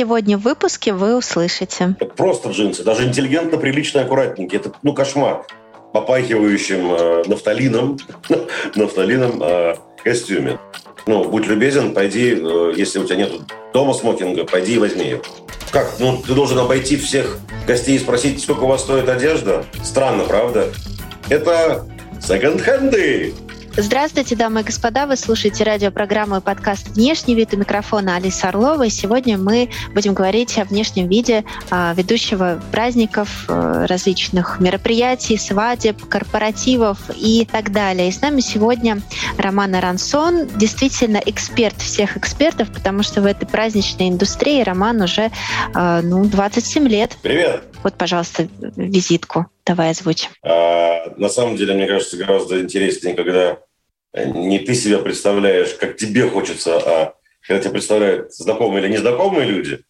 Сегодня в выпуске вы услышите. Просто джинсы, даже интеллигентно, прилично, аккуратненькие. Это, ну, кошмар. Попахивающим э, нафталином, нафталином э, костюме. Ну, будь любезен, пойди, э, если у тебя нет дома смокинга, пойди и возьми его. Как? Ну, ты должен обойти всех гостей и спросить, сколько у вас стоит одежда? Странно, правда? Это секонд-хенды. Здравствуйте, дамы и господа. Вы слушаете радиопрограмму и подкаст «Внешний вид» у микрофона Алиса Орлова. И сегодня мы будем говорить о внешнем виде а, ведущего праздников, а, различных мероприятий, свадеб, корпоративов и так далее. И с нами сегодня Роман Арансон, действительно эксперт всех экспертов, потому что в этой праздничной индустрии Роман уже а, ну, 27 лет. Привет! Вот, пожалуйста, визитку давай озвучим. А, на самом деле, мне кажется, гораздо интереснее, когда не ты себя представляешь, как тебе хочется, а когда тебя представляют знакомые или незнакомые люди,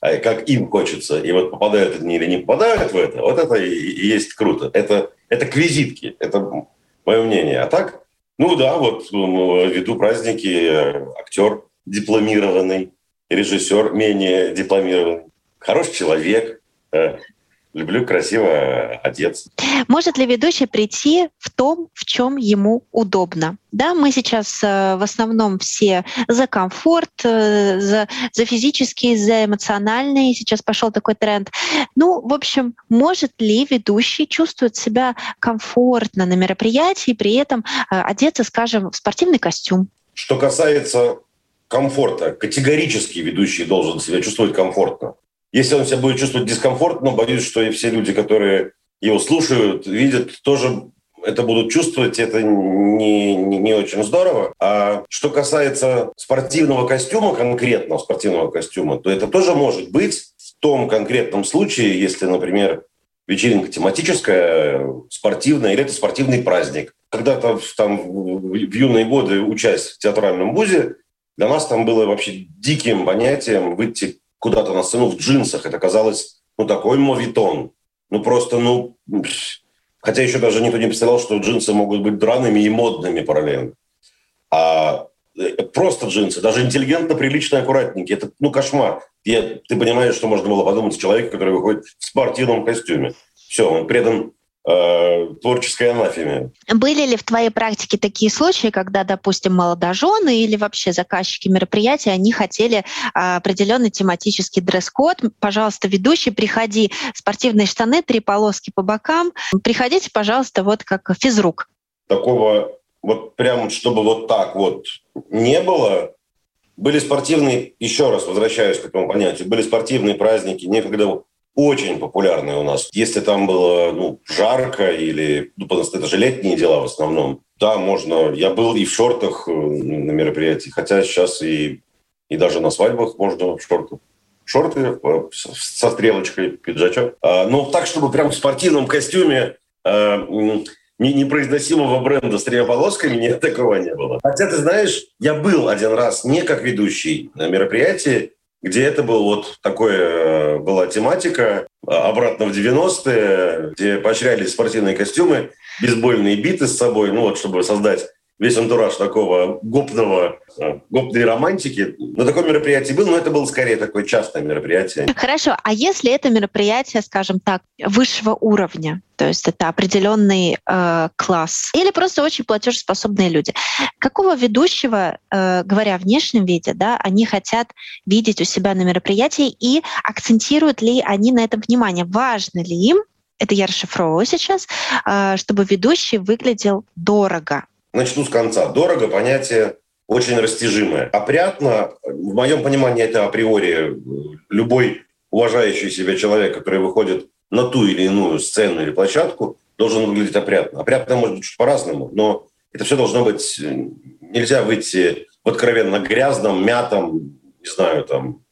а как им хочется, и вот попадают они или не попадают в это, вот это и, и есть круто. Это, это к визитке, это мое мнение. А так, ну да, вот веду праздники, актер дипломированный, режиссер менее дипломированный, хороший человек, э, люблю красиво одеться. Может ли ведущий прийти в том, в чем ему удобно? Да, мы сейчас э, в основном все за комфорт, э, за, за физический, за эмоциональный. Сейчас пошел такой тренд. Ну, в общем, может ли ведущий чувствовать себя комфортно на мероприятии, при этом э, одеться, скажем, в спортивный костюм? Что касается комфорта, категорически ведущий должен себя чувствовать комфортно. Если он себя будет чувствовать дискомфортно, боюсь, что и все люди, которые его слушают, видят, тоже это будут чувствовать, это не, не, не очень здорово. А что касается спортивного костюма, конкретного спортивного костюма, то это тоже может быть в том конкретном случае, если, например, вечеринка тематическая, спортивная, или это спортивный праздник. Когда-то там в юные годы, учась в театральном вузе, для нас там было вообще диким понятием выйти куда-то на сцену в джинсах. Это казалось, ну, такой мовитон. Ну, просто, ну... Хотя еще даже никто не представлял, что джинсы могут быть драными и модными параллельно. А э, просто джинсы, даже интеллигентно, прилично, аккуратненькие. Это, ну, кошмар. Я, ты понимаешь, что можно было подумать человека, который выходит в спортивном костюме. Все, он предан э, творческой анафеме. Были ли в твоей практике такие случаи, когда, допустим, молодожены или вообще заказчики мероприятия, они хотели а, определенный тематический дресс-код? Пожалуйста, ведущий, приходи, спортивные штаны, три полоски по бокам. Приходите, пожалуйста, вот как физрук. Такого вот прям, чтобы вот так вот не было, были спортивные, еще раз возвращаюсь к этому понятию, были спортивные праздники, некогда очень популярные у нас. Если там было ну, жарко или ну, это же летние дела в основном, да, можно. Я был и в шортах э, на мероприятии, хотя сейчас и, и даже на свадьбах можно в шортах. Шорты э, со стрелочкой, пиджачок. А, ну, так, чтобы прям в спортивном костюме а, непроизносимого бренда с тремя полосками, нет, такого не было. Хотя, ты знаешь, я был один раз не как ведущий на мероприятии, где это был вот такое, э, была тематика, а, обратно в 90-е, где поощрялись спортивные костюмы, бейсбольные биты с собой, ну вот, чтобы создать весь антураж такого гопного, э, гопной романтики. На таком мероприятии был, но это было скорее такое частное мероприятие. Хорошо, а если это мероприятие, скажем так, высшего уровня, то есть это определенный э, класс, или просто очень платежеспособные люди, какого ведущего, э, говоря о внешнем виде, да, они хотят видеть у себя на мероприятии и акцентируют ли они на этом внимание? Важно ли им это я расшифровываю сейчас, э, чтобы ведущий выглядел дорого, Начну с конца. Дорого понятие очень растяжимое. Опрятно, в моем понимании, это априори любой уважающий себя человек, который выходит на ту или иную сцену или площадку, должен выглядеть опрятно. Опрятно может быть чуть по-разному, но это все должно быть... Нельзя выйти в откровенно грязном, мятом, не знаю, там,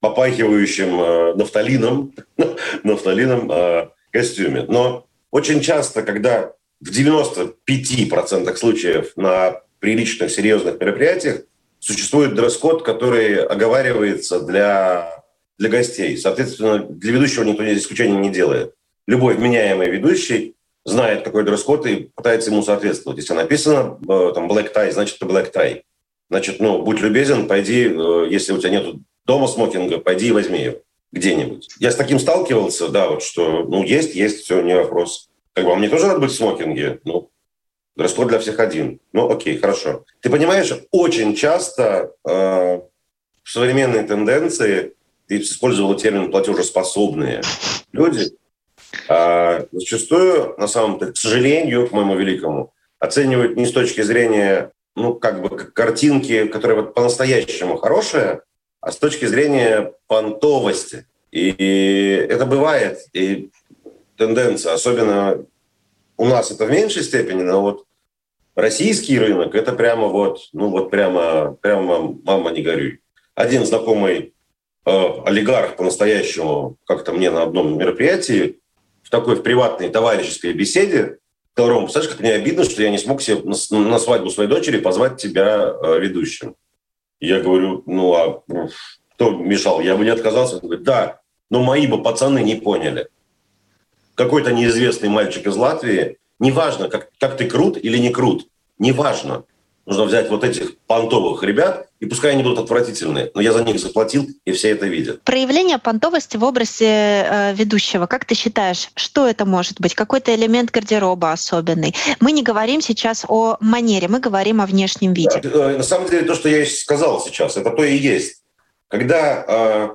попахивающим э, нафталином, нафталином э, костюме. Но очень часто, когда в 95% случаев на приличных, серьезных мероприятиях существует дресс-код, который оговаривается для, для гостей. Соответственно, для ведущего никто исключения не делает. Любой вменяемый ведущий знает, какой дресс-код и пытается ему соответствовать. Если написано э, там black tie, значит это black tie. Значит, ну, будь любезен, пойди, э, если у тебя нет дома смокинга, пойди и возьми его где-нибудь. Я с таким сталкивался, да, вот что, ну, есть, есть, все, не вопрос. Как бы, мне тоже надо быть в смокинге? Ну, дресс-код для всех один. Ну, окей, хорошо. Ты понимаешь, очень часто э, в современной тенденции ты использовал термин платежеспособные люди, а зачастую, на самом деле, к сожалению, к моему великому, оценивают не с точки зрения, ну, как бы, картинки, которая вот по-настоящему хорошая, а с точки зрения понтовости. И это бывает, и тенденция, особенно у нас это в меньшей степени, но вот российский рынок это прямо вот, ну вот прямо, прямо мама не горюй. Один знакомый э, олигарх по-настоящему как-то мне на одном мероприятии в такой в приватной товарищеской беседе сказал, Ром, представляешь, как мне обидно, что я не смог себе на, на свадьбу своей дочери позвать тебя э, ведущим. Я говорю, ну а кто мешал? Я бы не отказался. Он говорит, да, но мои бы пацаны не поняли. Какой-то неизвестный мальчик из Латвии, неважно, как, как ты крут или не крут, неважно. Нужно взять вот этих понтовых ребят, и пускай они будут отвратительные, но я за них заплатил, и все это видят. Проявление понтовости в образе э, ведущего, как ты считаешь, что это может быть? Какой-то элемент гардероба особенный? Мы не говорим сейчас о манере, мы говорим о внешнем виде. Э, на самом деле то, что я сказал сейчас, это то и есть. Когда э,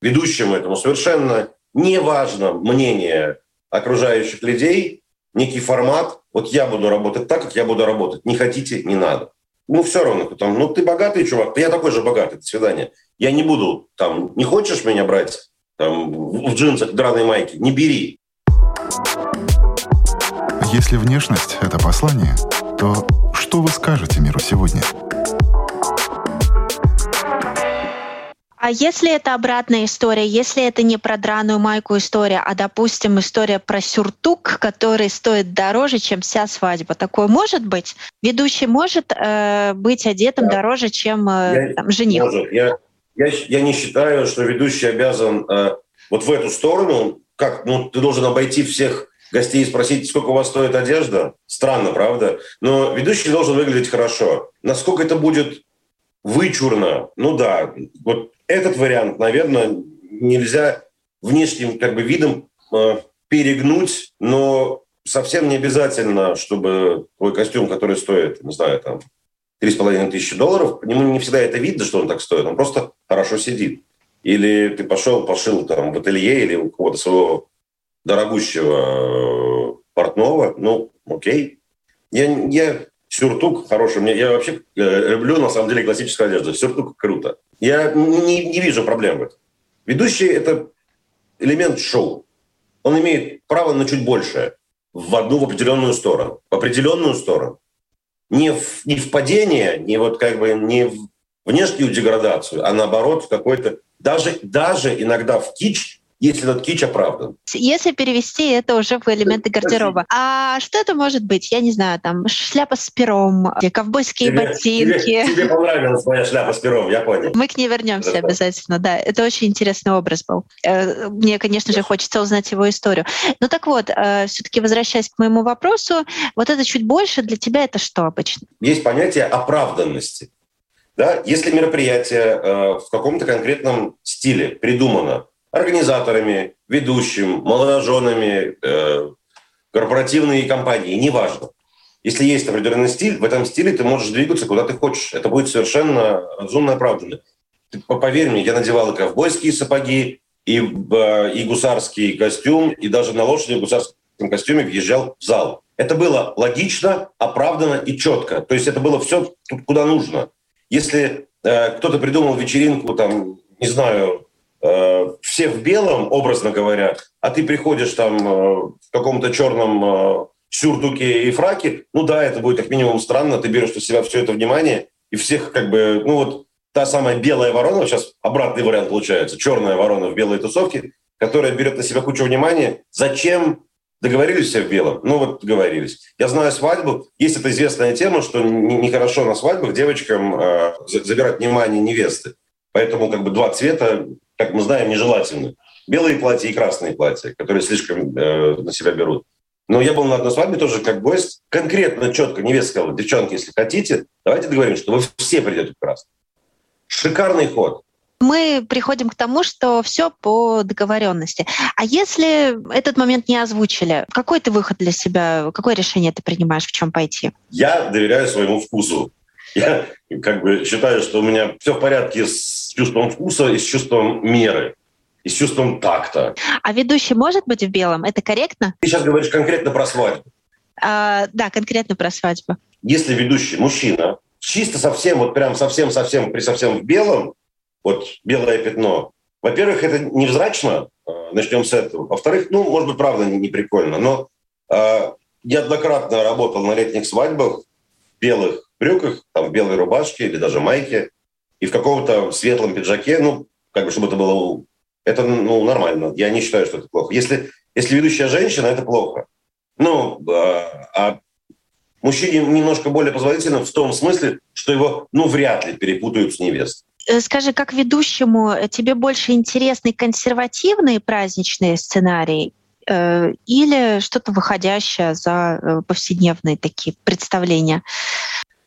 ведущему этому совершенно не важно мнение окружающих людей, некий формат, вот я буду работать так, как я буду работать. Не хотите, не надо ну, все равно, потом, ну, ты богатый чувак, я такой же богатый, до свидания. Я не буду, там, не хочешь меня брать там, в джинсах, драной майке, не бери. Если внешность – это послание, то что вы скажете миру сегодня? А если это обратная история, если это не про драную майку история, а, допустим, история про сюртук, который стоит дороже, чем вся свадьба, такое может быть? Ведущий может э, быть одетым да. дороже, чем э, я, там, жених? Может. Я, я, я не считаю, что ведущий обязан э, вот в эту сторону, как, ну, ты должен обойти всех гостей и спросить, сколько у вас стоит одежда. Странно, правда? Но ведущий должен выглядеть хорошо. Насколько это будет вычурно, ну да, вот этот вариант, наверное, нельзя внешним как бы видом э, перегнуть, но совсем не обязательно, чтобы твой костюм, который стоит, не знаю, там, три с половиной тысячи долларов, по нему не всегда это видно, что он так стоит, он просто хорошо сидит. Или ты пошел, пошил там в ателье или у кого-то своего дорогущего э, портного, ну, окей. Я, я Сюртук хороший. Мне, я вообще э, люблю, на самом деле, классическую одежду. Сюртук круто. Я не, не вижу проблем в этом. Ведущий – это элемент шоу. Он имеет право на чуть большее. В одну, в определенную сторону. В определенную сторону. Не в, не в падение, не вот как бы не в внешнюю деградацию, а наоборот в какой-то... Даже, даже иногда в кич если этот кич оправдан. Если перевести это уже в элементы гардероба. А что это может быть? Я не знаю, там шляпа с пером, ковбойские тебе, ботинки. Тебе, тебе понравилась моя шляпа с пером, я понял. Мы к ней вернемся обязательно, да. Это очень интересный образ был. Э, мне, конечно же, хочется узнать его историю. Ну так вот, э, все-таки возвращаясь к моему вопросу, вот это чуть больше для тебя это что обычно? Есть понятие оправданности. Да? Если мероприятие э, в каком-то конкретном стиле придумано, организаторами, ведущим, молодоженами, э, корпоративные компании, неважно. Если есть определенный стиль, в этом стиле ты можешь двигаться куда ты хочешь. Это будет совершенно разумно оправданно. Ты, поверь мне, я надевал и ковбойские сапоги, и, э, и гусарский костюм, и даже на лошади в гусарском костюме въезжал в зал. Это было логично, оправданно и четко. То есть это было все куда нужно. Если э, кто-то придумал вечеринку, там, не знаю, все в белом, образно говоря, а ты приходишь там э, в каком-то черном э, сюртуке и фраке, ну да, это будет как минимум странно, ты берешь на себя все это внимание, и всех как бы, ну вот та самая белая ворона, сейчас обратный вариант получается, черная ворона в белой тусовке, которая берет на себя кучу внимания. Зачем Договорились все в белом? Ну вот договорились. Я знаю свадьбу. Есть эта известная тема, что нехорошо на свадьбах девочкам э, забирать внимание невесты. Поэтому как бы два цвета, как мы знаем, нежелательны. Белые платья и красные платья, которые слишком э, на себя берут. Но я был на одной свадьбе тоже как гость. Конкретно, четко невеста сказала, девчонки, если хотите, давайте договоримся, что вы все придете в красный. Шикарный ход мы приходим к тому, что все по договоренности. А если этот момент не озвучили, какой ты выход для себя, какое решение ты принимаешь, в чем пойти? Я доверяю своему вкусу. Я как бы считаю, что у меня все в порядке с чувством вкуса и с чувством меры и с чувством такта. А ведущий может быть в белом? Это корректно? Ты сейчас говоришь конкретно про свадьбу. А, да, конкретно про свадьбу. Если ведущий мужчина, чисто совсем, вот прям совсем-совсем при совсем в белом, вот белое пятно. Во-первых, это невзрачно, э, начнем с этого. Во-вторых, ну, может быть, правда, не, прикольно, но э, неоднократно работал на летних свадьбах белых брюках, там, в белой рубашке или даже майке, и в каком-то светлом пиджаке, ну, как бы, чтобы это было... Это, ну, нормально. Я не считаю, что это плохо. Если, если ведущая женщина, это плохо. Ну, э, а мужчине немножко более позволительно в том смысле, что его, ну, вряд ли перепутают с невестой. Э, скажи, как ведущему, э, тебе больше интересны консервативные праздничные сценарии э, или что-то выходящее за повседневные такие представления?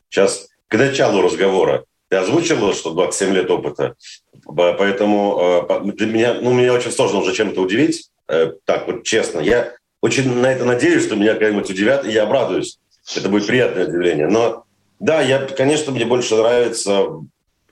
Сейчас к началу разговора ты озвучила, что 27 лет опыта, поэтому для меня, ну, меня очень сложно уже чем-то удивить. Так вот, честно, я очень на это надеюсь, что меня когда-нибудь удивят, и я обрадуюсь. Это будет приятное удивление. Но да, я, конечно, мне больше нравится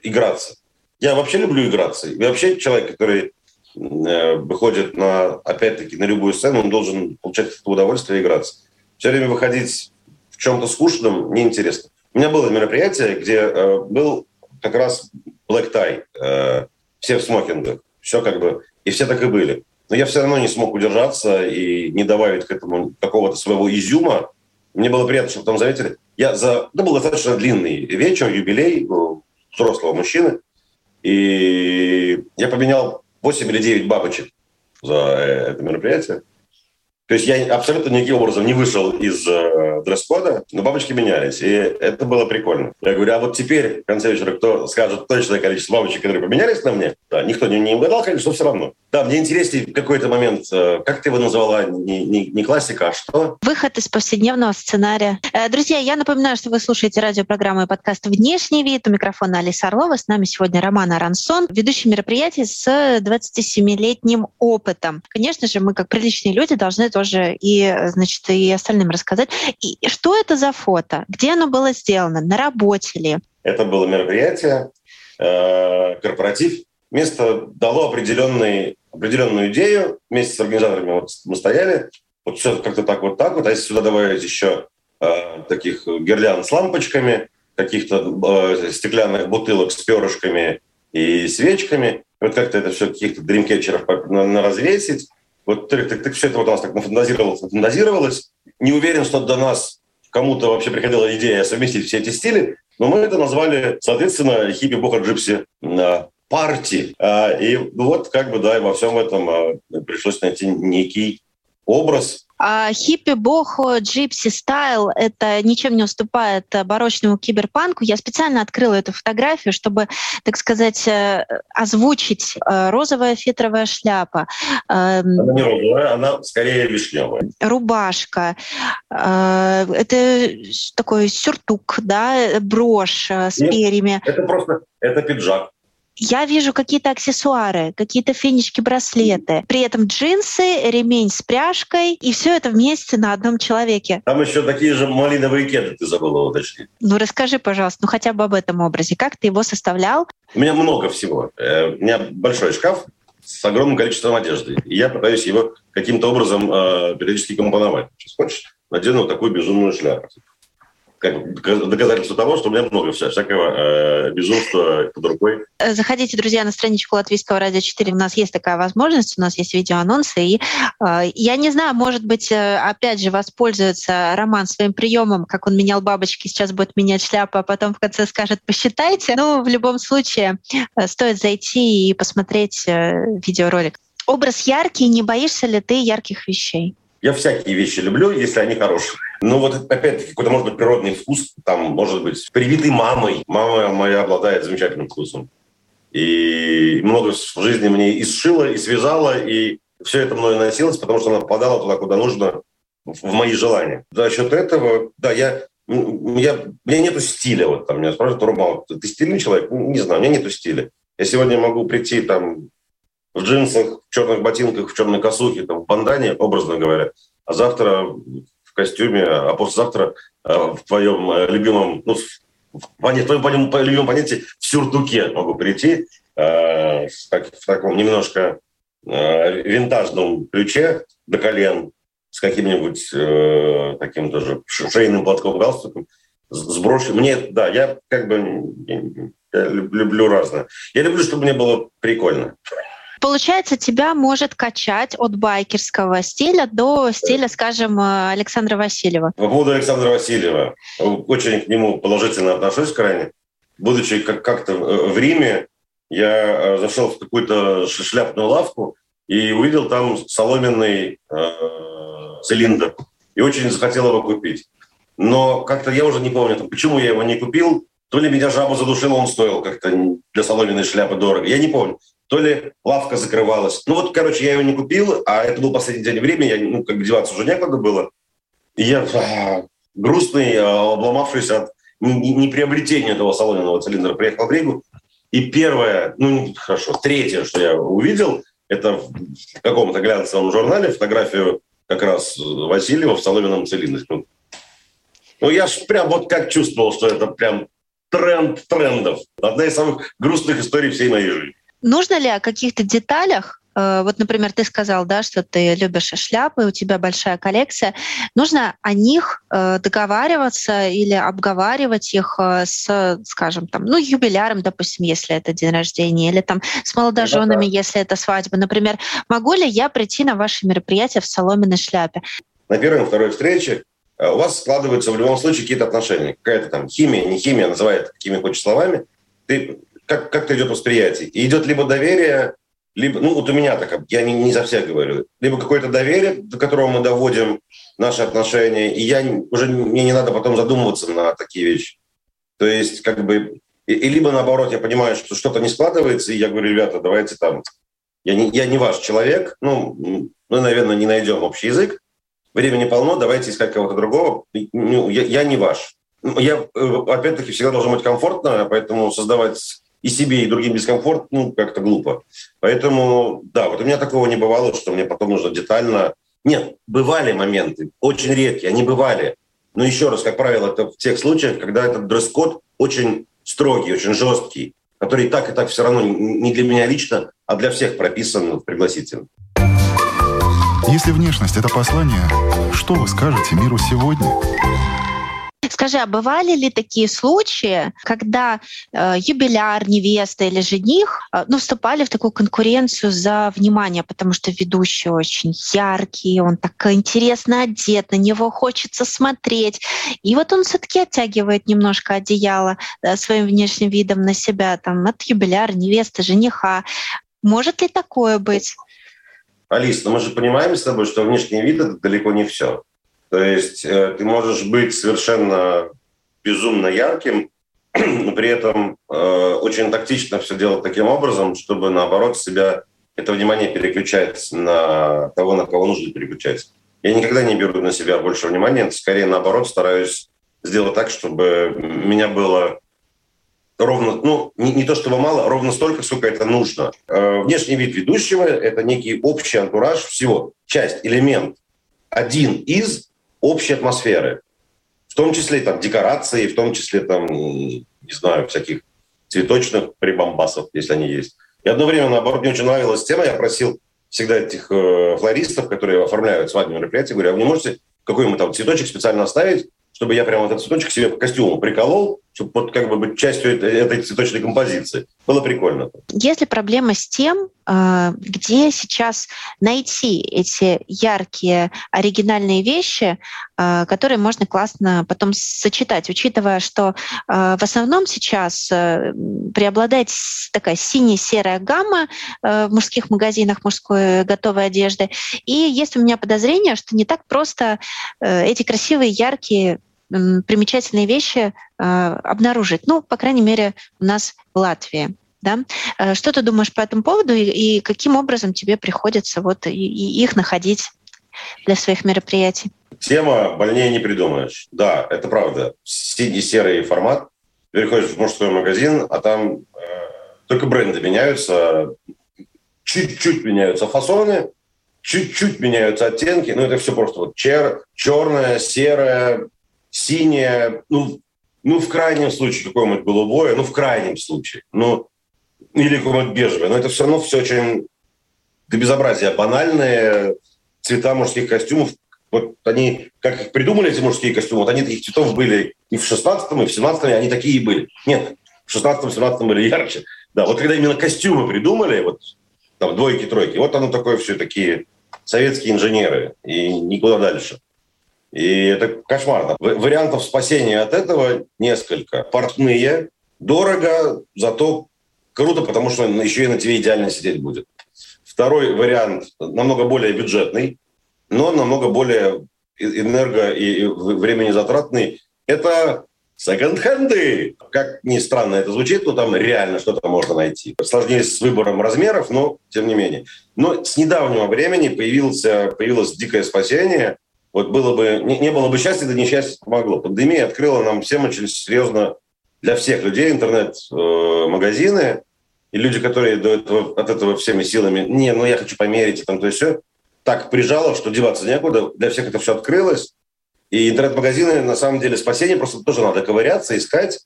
играться. Я вообще люблю играться. И вообще человек, который э, выходит на, опять-таки, на любую сцену, он должен получать удовольствие играться. Все время выходить в чем-то скучном неинтересно. У меня было мероприятие, где э, был как раз black tie, э, все в смокингах, все как бы, и все так и были. Но я все равно не смог удержаться и не добавить к этому какого-то своего изюма. Мне было приятно, что там заметили. Я за... Это был достаточно длинный вечер, юбилей взрослого мужчины. И я поменял 8 или 9 бабочек за это мероприятие. То есть я абсолютно никаким образом не вышел из э, дресс-кода, но бабочки менялись, и это было прикольно. Я говорю, а вот теперь, в конце вечера, кто скажет точное количество бабочек, которые поменялись на мне? Да, никто не, не угадал, конечно, все равно. Да, мне интереснее какой-то момент, э, как ты его назвала, не, не, не классика, а что? Выход из повседневного сценария. Э, друзья, я напоминаю, что вы слушаете радиопрограмму и подкаст «Внешний вид». У микрофона Алиса Орлова. С нами сегодня Роман Арансон, ведущий мероприятий с 27-летним опытом. Конечно же, мы, как приличные люди, должны тоже и, значит, и остальным рассказать. И что это за фото? Где оно было сделано? На работе ли? Это было мероприятие, э, корпоратив. Место дало определенный, определенную идею. Вместе с организаторами вот мы стояли. Вот все как-то так вот так вот. А если сюда добавить еще э, таких гирлянд с лампочками, каких-то э, стеклянных бутылок с перышками и свечками, вот как-то это все каких-то дримкетчеров на, на развесить, вот так, так, так все это вот у нас так нафантазировалось, нафантазировалось. Не уверен, что до нас кому-то вообще приходила идея совместить все эти стили, но мы это назвали, соответственно, хиппи боха джипси парти. А, и вот как бы, да, и во всем этом а, пришлось найти некий образ, а хиппи, бохо, джипси стайл — это ничем не уступает барочному киберпанку. Я специально открыла эту фотографию, чтобы, так сказать, э, озвучить э, розовая фетровая шляпа. Эм, она не розовая, она скорее вишневая. Рубашка. Э, это такой сюртук, да, брошь с Нет, перьями. Это просто, это пиджак я вижу какие-то аксессуары, какие-то финички, браслеты. При этом джинсы, ремень с пряжкой, и все это вместе на одном человеке. Там еще такие же малиновые кеды, ты забыла уточнить. Ну, расскажи, пожалуйста, ну хотя бы об этом образе. Как ты его составлял? У меня много всего. Э, у меня большой шкаф с огромным количеством одежды. И я пытаюсь его каким-то образом э, периодически компоновать. Сейчас хочешь, надену вот такую безумную шляпу как доказательство того, что у меня много всякого э, безумства под рукой. Э, заходите, друзья, на страничку Латвийского радио 4. У нас есть такая возможность, у нас есть видеоанонсы. И э, я не знаю, может быть, э, опять же, воспользуется Роман своим приемом, как он менял бабочки, сейчас будет менять шляпу, а потом в конце скажет «посчитайте». Ну, в любом случае, э, стоит зайти и посмотреть видеоролик. Образ яркий, не боишься ли ты ярких вещей? Я всякие вещи люблю, если они хорошие. Ну вот опять-таки какой-то может быть природный вкус, там может быть привитый мамой. Мама моя обладает замечательным вкусом. И много в жизни мне и сшила, и связала, и все это мною носилось, потому что она попадала туда, куда нужно, в мои желания. За счет этого, да, я, я, у меня нету стиля. Вот там меня спрашивают, Рома, ты стильный человек? Не знаю, у меня нету стиля. Я сегодня могу прийти там в джинсах, в черных ботинках, в черной косухе, там, в бандане, образно говоря, а завтра в костюме, а послезавтра э, в твоем э, любимом, ну, в, в твоем, любимом понятии, в сюртуке могу прийти э, в, в таком немножко э, винтажном ключе до колен, с каким-нибудь э, таким тоже шейным платком, галстуком, с. Мне, да, я как бы я люблю разное. Я люблю, чтобы мне было прикольно. Получается, тебя может качать от байкерского стиля до стиля, скажем, Александра Васильева. По поводу Александра Васильева. Очень к нему положительно отношусь крайне. Будучи как-то в Риме, я э, зашел в какую-то шляпную лавку и увидел там соломенный э, цилиндр. И очень захотел его купить. Но как-то я уже не помню, почему я его не купил. То ли меня жаба задушила, он стоил как-то для соломенной шляпы дорого. Я не помню. То ли лавка закрывалась. Ну вот, короче, я его не купил, а это был последний день времени, я, ну, как бы деваться уже некуда было. И я а, грустный, а, обломавшись от неприобретения этого соломенного цилиндра, приехал в Ригу. И первое, ну хорошо, третье, что я увидел, это в каком-то глянцевом журнале фотографию как раз Васильева в соломенном цилиндре. Ну, ну я ж прям вот как чувствовал, что это прям тренд трендов. Одна из самых грустных историй всей моей жизни. Нужно ли о каких-то деталях э, вот, например, ты сказал, да, что ты любишь шляпы, у тебя большая коллекция. Нужно о них э, договариваться или обговаривать их э, с, скажем, там, ну, юбиляром, допустим, если это день рождения, или там с молодоженами, да, да. если это свадьба. Например, могу ли я прийти на ваше мероприятие в соломенной шляпе? На первой, второй встрече у вас складываются в любом случае какие-то отношения. Какая-то там химия, не химия, называет какими хочешь словами. Ты как, как-то идет восприятие. И идет либо доверие, либо, ну вот у меня так, я не, не за всех говорю, либо какое-то доверие, до которого мы доводим наши отношения, и я уже мне не надо потом задумываться на такие вещи. То есть как бы и, и либо наоборот я понимаю, что что-то не складывается, и я говорю, ребята, давайте там, я не, я не ваш человек, ну мы, наверное, не найдем общий язык, времени полно, давайте искать кого-то другого, ну, я, я не ваш. Я, э, опять-таки, всегда должен быть комфортно, поэтому создавать и себе, и другим дискомфорт, ну, как-то глупо. Поэтому, да, вот у меня такого не бывало, что мне потом нужно детально... Нет, бывали моменты, очень редкие, они бывали. Но еще раз, как правило, это в тех случаях, когда этот дресс-код очень строгий, очень жесткий, который так, и так все равно не для меня лично, а для всех прописан в пригласительном. Если внешность – это послание, что вы скажете миру сегодня? Скажи, а бывали ли такие случаи, когда э, юбиляр, невеста или жених э, ну, вступали в такую конкуренцию за внимание, потому что ведущий очень яркий, он так интересно одет, на него хочется смотреть. И вот он все-таки оттягивает немножко одеяло да, своим внешним видом на себя, там, от юбиляра, невесты, жениха. Может ли такое быть? Алис, ну мы же понимаем с тобой, что внешний вид – это далеко не все. То есть э, ты можешь быть совершенно безумно ярким, но при этом э, очень тактично все делать таким образом, чтобы наоборот себя это внимание переключать на того, на кого нужно переключать. Я никогда не беру на себя больше внимания, скорее наоборот стараюсь сделать так, чтобы меня было ровно, ну, не, не то чтобы мало, ровно столько, сколько это нужно. Э, внешний вид ведущего – это некий общий антураж всего, часть, элемент, один из общей атмосферы. В том числе там декорации, в том числе там, не знаю, всяких цветочных прибамбасов, если они есть. И одно время, наоборот, мне очень нравилась тема, я просил всегда этих э, флористов, которые оформляют свадебные мероприятия, говорю, а вы не можете какой-нибудь там цветочек специально оставить, чтобы я прямо этот цветочек себе по костюму приколол, чтобы как бы быть частью этой, цветочной композиции. Было прикольно. Есть ли проблема с тем, а, где сейчас найти эти яркие оригинальные вещи, а, которые можно классно потом сочетать, учитывая, что а, в основном сейчас э, преобладает такая сине-серая гамма э, в мужских магазинах мужской готовой одежды. И есть у меня подозрение, что не так просто э, эти красивые, яркие примечательные вещи обнаружить. Ну, по крайней мере, у нас в Латвии. Да? Э, что ты думаешь по этому поводу и, каким образом тебе приходится вот их находить для своих мероприятий? Тема больнее не придумаешь. Да, это правда. Синий-серый формат. Переходишь в мужской магазин, а там э, только бренды меняются, чуть-чуть меняются фасоны, чуть-чуть меняются оттенки. Ну, это все просто вот чер, черное, серое, синее. Ну, ну, в крайнем случае какое-нибудь голубое, ну, в крайнем случае. Ну, или какой-нибудь бежевый. Но это все равно все очень до безобразия банальные цвета мужских костюмов. Вот они, как их придумали, эти мужские костюмы, вот они таких цветов были и в 16-м, и в 17-м, они такие и были. Нет, в 16-м, 17-м были ярче. Да, вот когда именно костюмы придумали, вот там двойки, тройки, вот оно такое все такие советские инженеры и никуда дальше. И это кошмарно. Вариантов спасения от этого несколько. Портные, дорого, зато Круто, потому что еще и на ТВ идеально сидеть будет. Второй вариант намного более бюджетный, но намного более энерго- и времени затратный. Это секонд-хенды. Как ни странно это звучит, но там реально что-то можно найти. Сложнее с выбором размеров, но тем не менее. Но с недавнего времени появился, появилось дикое спасение. Вот было бы, не, не было бы счастья, да несчастье помогло. Пандемия открыла нам всем очень серьезно для всех людей интернет-магазины. И люди, которые до этого, от этого всеми силами, не, ну я хочу померить, там то и все, так прижало, что деваться некуда, для всех это все открылось. И интернет-магазины, на самом деле, спасение просто тоже надо ковыряться, искать.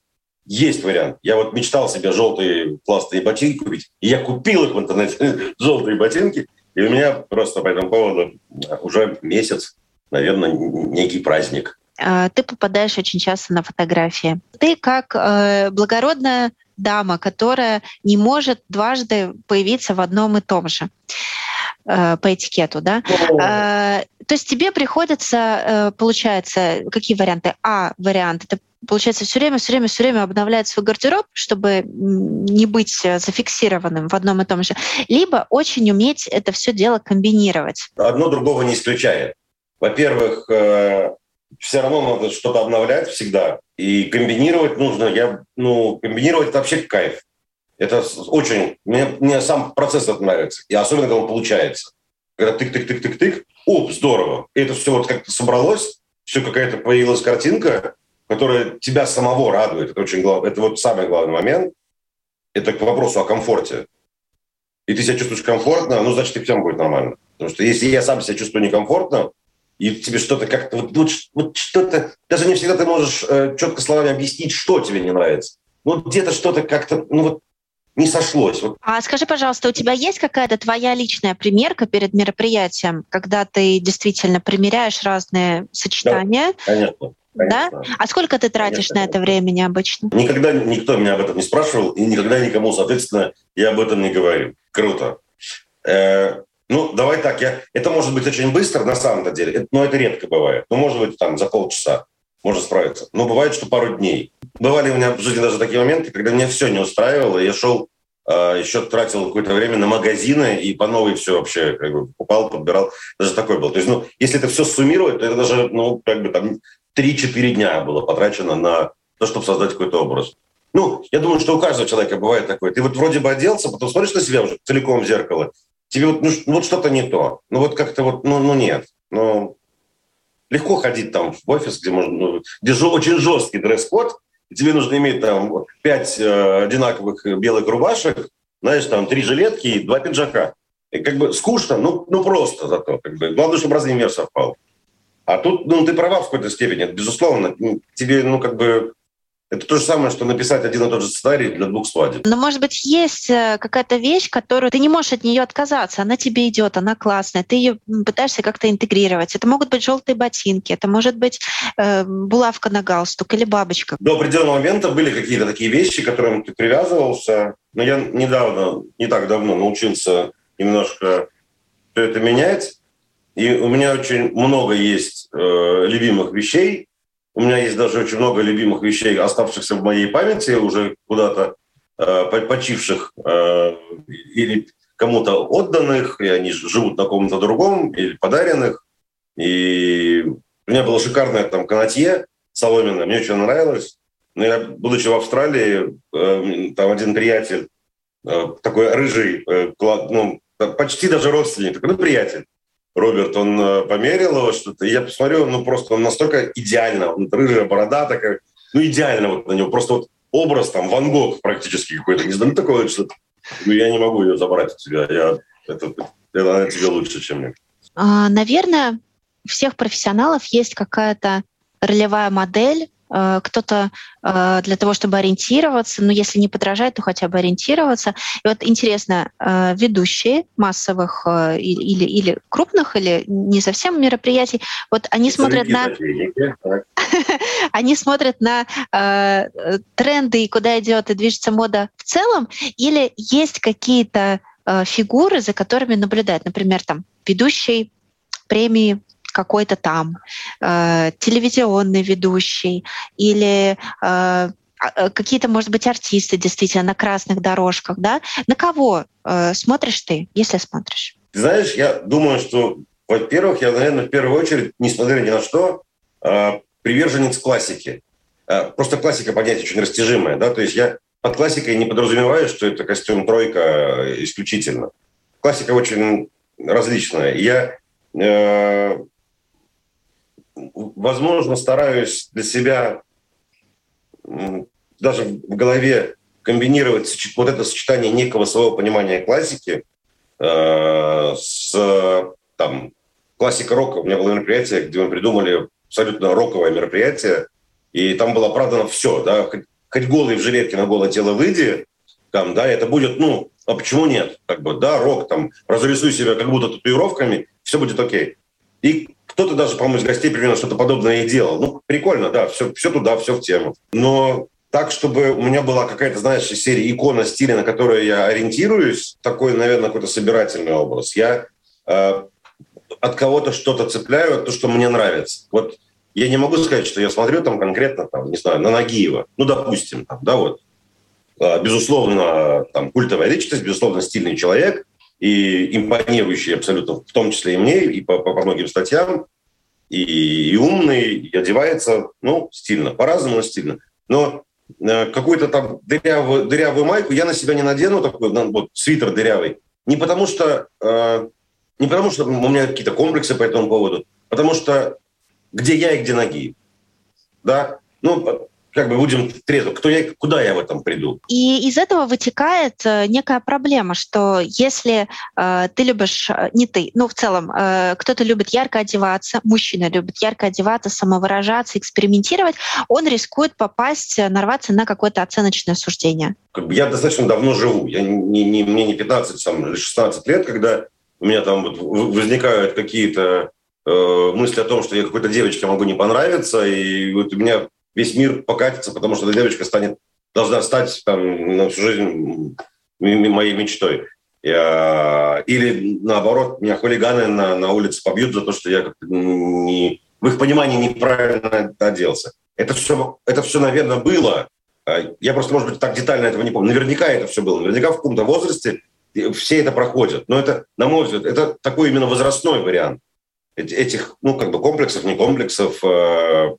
Есть вариант. Я вот мечтал себе желтые классные ботинки купить. И я купил их в интернете, желтые ботинки. И у меня просто по этому поводу уже месяц, наверное, некий праздник. А, ты попадаешь очень часто на фотографии. Ты как э, благородная дама, которая не может дважды появиться в одном и том же э, по этикету, да. Э, то есть тебе приходится, э, получается, какие варианты? А вариант это получается все время, все время, все время обновлять свой гардероб, чтобы не быть зафиксированным в одном и том же, либо очень уметь это все дело комбинировать. Одно другого не исключает. Во-первых, все равно надо что-то обновлять всегда. И комбинировать нужно. Я, ну, комбинировать это вообще кайф. Это очень... Мне, мне сам процесс это нравится. И особенно, когда он получается. Когда тык-тык-тык-тык-тык, оп, здорово. И это все вот как-то собралось, все какая-то появилась картинка, которая тебя самого радует. Это очень главное. Это вот самый главный момент. Это к вопросу о комфорте. И ты себя чувствуешь комфортно, ну, значит, и всем будет нормально. Потому что если я сам себя чувствую некомфортно, и тебе что-то как-то вот, вот, вот что-то даже не всегда ты можешь э, четко словами объяснить, что тебе не нравится. Ну где-то что-то как-то ну вот не сошлось. Вот. А скажи, пожалуйста, у тебя есть какая-то твоя личная примерка перед мероприятием, когда ты действительно примеряешь разные сочетания? Да, конечно. Конечно. Да? А сколько ты тратишь Конечно. на это времени обычно? Никогда никто меня об этом не спрашивал, и никогда никому, соответственно, я об этом не говорю. Круто. Э, ну, давай так, я... это может быть очень быстро на самом деле, но это редко бывает. Ну, может быть, там за полчаса можно справиться. Но бывает, что пару дней. Бывали у меня в жизни даже такие моменты, когда меня все не устраивало, я шел а, еще тратил какое-то время на магазины и по новой все вообще как бы, покупал, подбирал. Даже такой был. То есть, ну, если это все суммировать, то это даже, ну, как бы там 3-4 дня было потрачено на то, чтобы создать какой-то образ. Ну, я думаю, что у каждого человека бывает такое. Ты вот вроде бы оделся, потом смотришь на себя уже целиком в зеркало, тебе вот, ну, вот что-то не то. Ну вот как-то вот, ну, ну нет. Ну, легко ходить там в офис, где, можно, ну, где очень жесткий дресс-код, и тебе нужно иметь там пять э, одинаковых белых рубашек, знаешь, там три жилетки и два пиджака. И как бы скучно, ну, ну просто зато. Как бы. Главное, чтобы разный мир совпал. А тут, ну, ты права в какой-то степени, безусловно. Тебе, ну, как бы Это то же самое, что написать один и тот же сценарий для двух свадеб. Но, может быть, есть э, какая-то вещь, которую ты не можешь от нее отказаться. Она тебе идет, она классная. Ты ее пытаешься как-то интегрировать. Это могут быть желтые ботинки, это может быть э, булавка на галстук или бабочка. До определенного момента были какие-то такие вещи, к которым ты привязывался. Но я недавно, не так давно научился немножко все это менять. И у меня очень много есть э, любимых вещей, у меня есть даже очень много любимых вещей, оставшихся в моей памяти, уже куда-то э, почивших э, или кому-то отданных, и они живут на ком-то другом, или подаренных. И у меня было шикарное там канатье соломенное, мне очень нравилось. Но я, будучи в Австралии, э, там один приятель, э, такой рыжий, э, ну, почти даже родственник, такой, ну, приятель, Роберт, он э, померил его что-то, я посмотрел, ну просто он настолько идеально, он рыжая борода такая, ну идеально вот на него, просто вот образ там Ван Гог практически какой-то, не знаю, ну такое что ну я не могу ее забрать от тебя, я, это, это она тебе лучше, чем мне. А, наверное, у всех профессионалов есть какая-то ролевая модель, кто-то э, для того, чтобы ориентироваться, ну, если не подражать, то хотя бы ориентироваться. И вот интересно, э, ведущие массовых или, или крупных, или не совсем мероприятий, вот они смотрят на... Они смотрят на тренды и куда идет и движется мода в целом, или есть какие-то фигуры, за которыми наблюдают, например, там ведущий премии какой-то там, э, телевизионный ведущий или э, а, какие-то, может быть, артисты действительно на красных дорожках, да? На кого э, смотришь ты, если смотришь? Знаешь, я думаю, что, во-первых, я, наверное, в первую очередь, несмотря ни на что, э, приверженец классики. Э, просто классика понятие очень растяжимое, да, то есть я под классикой не подразумеваю, что это костюм тройка исключительно. Классика очень различная. Я э, возможно, стараюсь для себя даже в голове комбинировать вот это сочетание некого своего понимания классики э, с там, классика рока. У меня было мероприятие, где мы придумали абсолютно роковое мероприятие, и там было оправдано все, да, хоть, хоть голый в жилетке на голое тело выйди, там, да, это будет, ну, а почему нет? Как бы, да, рок, там, разрисуй себя как будто татуировками, все будет окей. И кто-то даже, по-моему, из гостей примерно что-то подобное и делал. Ну, прикольно, да, все, все туда, все в тему. Но так, чтобы у меня была какая-то, знаешь, серия икона стиля, на которую я ориентируюсь, такой, наверное, какой-то собирательный образ. Я э, от кого-то что-то цепляю, то, что мне нравится. Вот я не могу сказать, что я смотрю там конкретно, там, не знаю, на Нагиева, ну, допустим, там, да, вот. Э, безусловно, там, культовая личность, безусловно, стильный человек, и импонирующий абсолютно, в том числе и мне, и по, по, по многим статьям, и, и умный, и одевается, ну, стильно, по-разному, но стильно. Но э, какую-то там дырявую, дырявую майку я на себя не надену, такой вот, свитер дырявый, не потому что, э, не потому что у меня какие-то комплексы по этому поводу, потому что где я и где ноги. Да? Ну, как бы будем трезво, кто я, куда я в этом приду. И из этого вытекает э, некая проблема, что если э, ты любишь, э, не ты, ну в целом, э, кто-то любит ярко одеваться, мужчина любит ярко одеваться, самовыражаться, экспериментировать, он рискует попасть, э, нарваться на какое-то оценочное суждение. Я достаточно давно живу, я не, не, мне не 15 там, или 16 лет, когда у меня там вот возникают какие-то мысли о том, что я какой-то девочке могу не понравиться, и вот у меня весь мир покатится, потому что эта девочка станет, должна стать там, на всю жизнь моей мечтой. Я, или наоборот, меня хулиганы на, на улице побьют за то, что я не, в их понимании неправильно оделся. Это все, это все, наверное, было. А, я просто, может быть, так детально этого не помню. Наверняка это все было. Наверняка в каком-то возрасте все это проходят. Но это, на мой взгляд, это такой именно возрастной вариант этих, ну, как бы комплексов, не комплексов, а,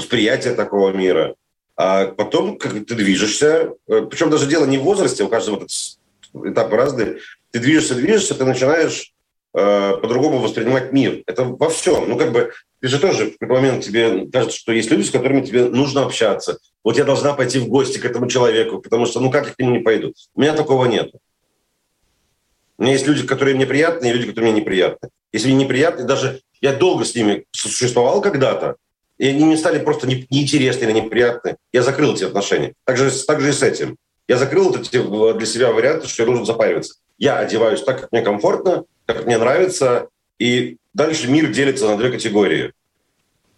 восприятие такого мира. А потом как ты движешься, э, причем даже дело не в возрасте, у каждого этот этапы разные, ты движешься, движешься, ты начинаешь э, по-другому воспринимать мир. Это во всем. Ну, как бы, ты же тоже в какой-то момент тебе кажется, что есть люди, с которыми тебе нужно общаться. Вот я должна пойти в гости к этому человеку, потому что, ну, как я к нему не пойду? У меня такого нет. У меня есть люди, которые мне приятны, и люди, которые мне неприятны. Если мне неприятны, даже я долго с ними существовал когда-то, и они мне стали просто неинтересны или неприятны. Я закрыл эти отношения. Так же, так же и с этим. Я закрыл эти для себя варианты, что я должен запариваться. Я одеваюсь так, как мне комфортно, как мне нравится, и дальше мир делится на две категории.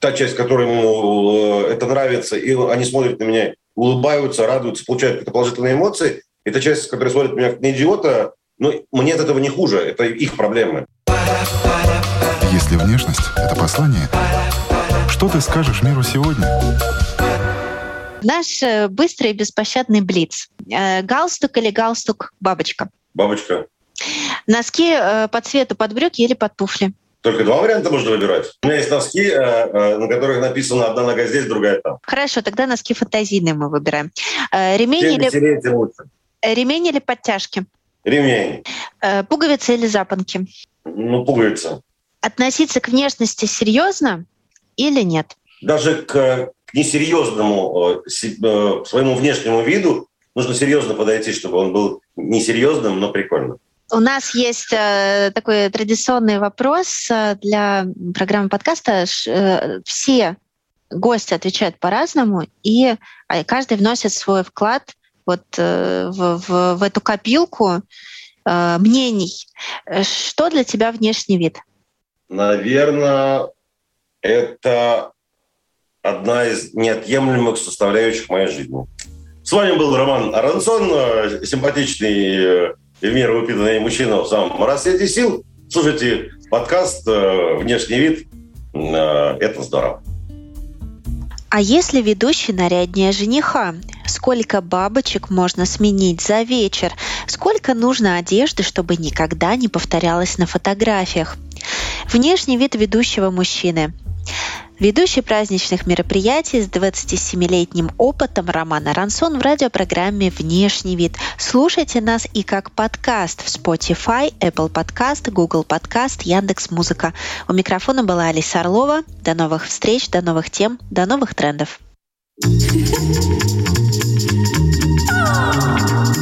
Та часть, которой ему э, это нравится, и они смотрят на меня, улыбаются, радуются, получают какие-то положительные эмоции. И та часть, которая смотрит на меня как на идиота, ну, мне от этого не хуже, это их проблемы. Если внешность — это послание, что ты скажешь миру сегодня? Наш э, быстрый и беспощадный блиц. Э, галстук или галстук-бабочка? Бабочка. Носки э, по цвету под брюки или под туфли? Только два варианта можно выбирать. У меня есть носки, на которых написано одна нога здесь, другая там. Хорошо, тогда носки фантазийные мы выбираем. Ремень Чем или... лучше. Ремень или подтяжки? Ремень. Пуговицы или запонки? Ну, пуговица. Относиться к внешности серьезно или нет? Даже к несерьезному э, своему внешнему виду нужно серьезно подойти, чтобы он был несерьезным, но прикольным. У нас есть э, такой традиционный вопрос э, для программы подкаста. Все гости отвечают по-разному, и каждый вносит свой вклад вот в, в, в эту копилку мнений. Что для тебя внешний вид? Наверное, это одна из неотъемлемых составляющих моей жизни. С вами был Роман Арансон, э, симпатичный э, и в меру выпитанный мужчина в самом рассвете сил. Слушайте подкаст э, «Внешний вид». Это здорово. А если ведущий наряднее жениха? Сколько бабочек можно сменить за вечер? Сколько нужно одежды, чтобы никогда не повторялось на фотографиях? Внешний вид ведущего мужчины. Ведущий праздничных мероприятий с 27-летним опытом Романа Рансон в радиопрограмме «Внешний вид». Слушайте нас и как подкаст в Spotify, Apple Podcast, Google Podcast, Яндекс Музыка. У микрофона была Алиса Орлова. До новых встреч, до новых тем, до новых трендов.